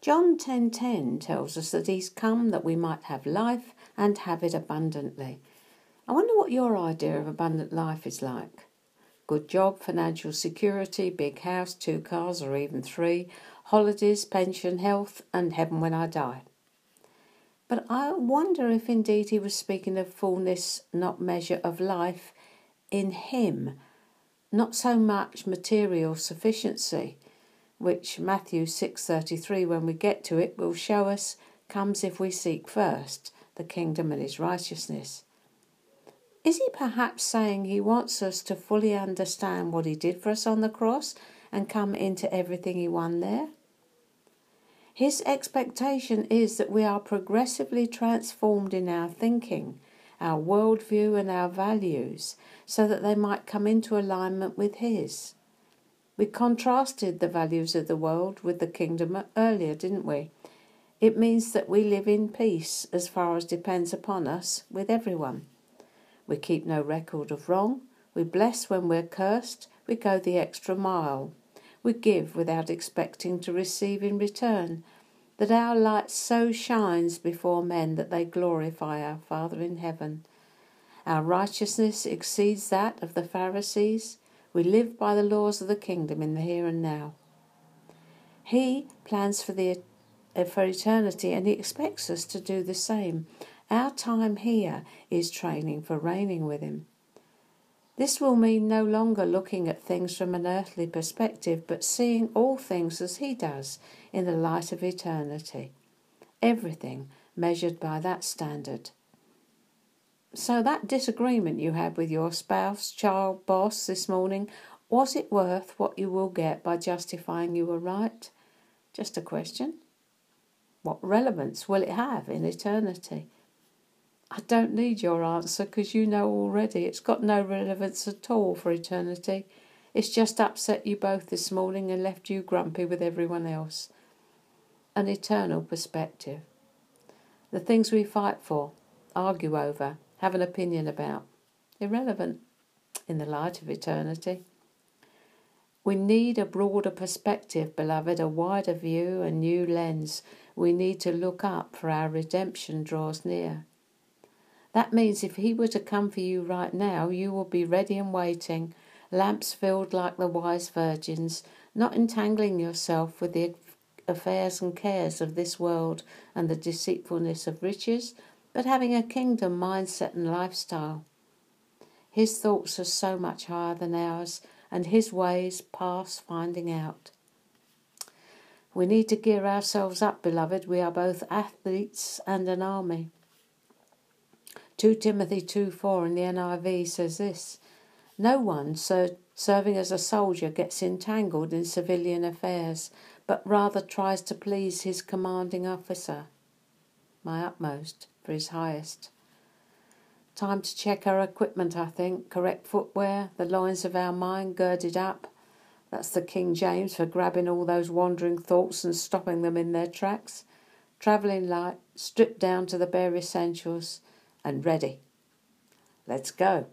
John 10:10 tells us that he's come that we might have life and have it abundantly. I wonder what your idea of abundant life is like. Good job, financial security, big house, two cars or even three, holidays, pension, health, and heaven when I die. But I wonder if indeed he was speaking of fullness, not measure of life in him, not so much material sufficiency, which Matthew 6:33 when we get to it will show us comes if we seek first the kingdom and his righteousness. Is he perhaps saying he wants us to fully understand what he did for us on the cross and come into everything he won there? His expectation is that we are progressively transformed in our thinking, our worldview, and our values so that they might come into alignment with His. We contrasted the values of the world with the kingdom earlier, didn't we? It means that we live in peace as far as depends upon us with everyone. We keep no record of wrong. We bless when we're cursed. We go the extra mile. We give without expecting to receive in return, that our light so shines before men that they glorify our Father in heaven. Our righteousness exceeds that of the Pharisees. We live by the laws of the kingdom in the here and now. He plans for the uh, for eternity and he expects us to do the same. Our time here is training for reigning with him. This will mean no longer looking at things from an earthly perspective, but seeing all things as He does in the light of eternity. Everything measured by that standard. So, that disagreement you had with your spouse, child, boss this morning, was it worth what you will get by justifying you were right? Just a question. What relevance will it have in eternity? I don't need your answer because you know already it's got no relevance at all for eternity. It's just upset you both this morning and left you grumpy with everyone else. An eternal perspective. The things we fight for, argue over, have an opinion about. Irrelevant in the light of eternity. We need a broader perspective, beloved, a wider view, a new lens. We need to look up, for our redemption draws near. That means if he were to come for you right now, you will be ready and waiting, lamps filled like the wise virgins, not entangling yourself with the affairs and cares of this world and the deceitfulness of riches, but having a kingdom mindset and lifestyle. His thoughts are so much higher than ours, and his ways past finding out. We need to gear ourselves up, beloved. We are both athletes and an army. 2 Timothy 2 4 in the NIV says this No one ser- serving as a soldier gets entangled in civilian affairs, but rather tries to please his commanding officer. My utmost for his highest. Time to check our equipment, I think. Correct footwear, the loins of our mind girded up. That's the King James for grabbing all those wandering thoughts and stopping them in their tracks. Travelling light, stripped down to the bare essentials and ready. Let's go.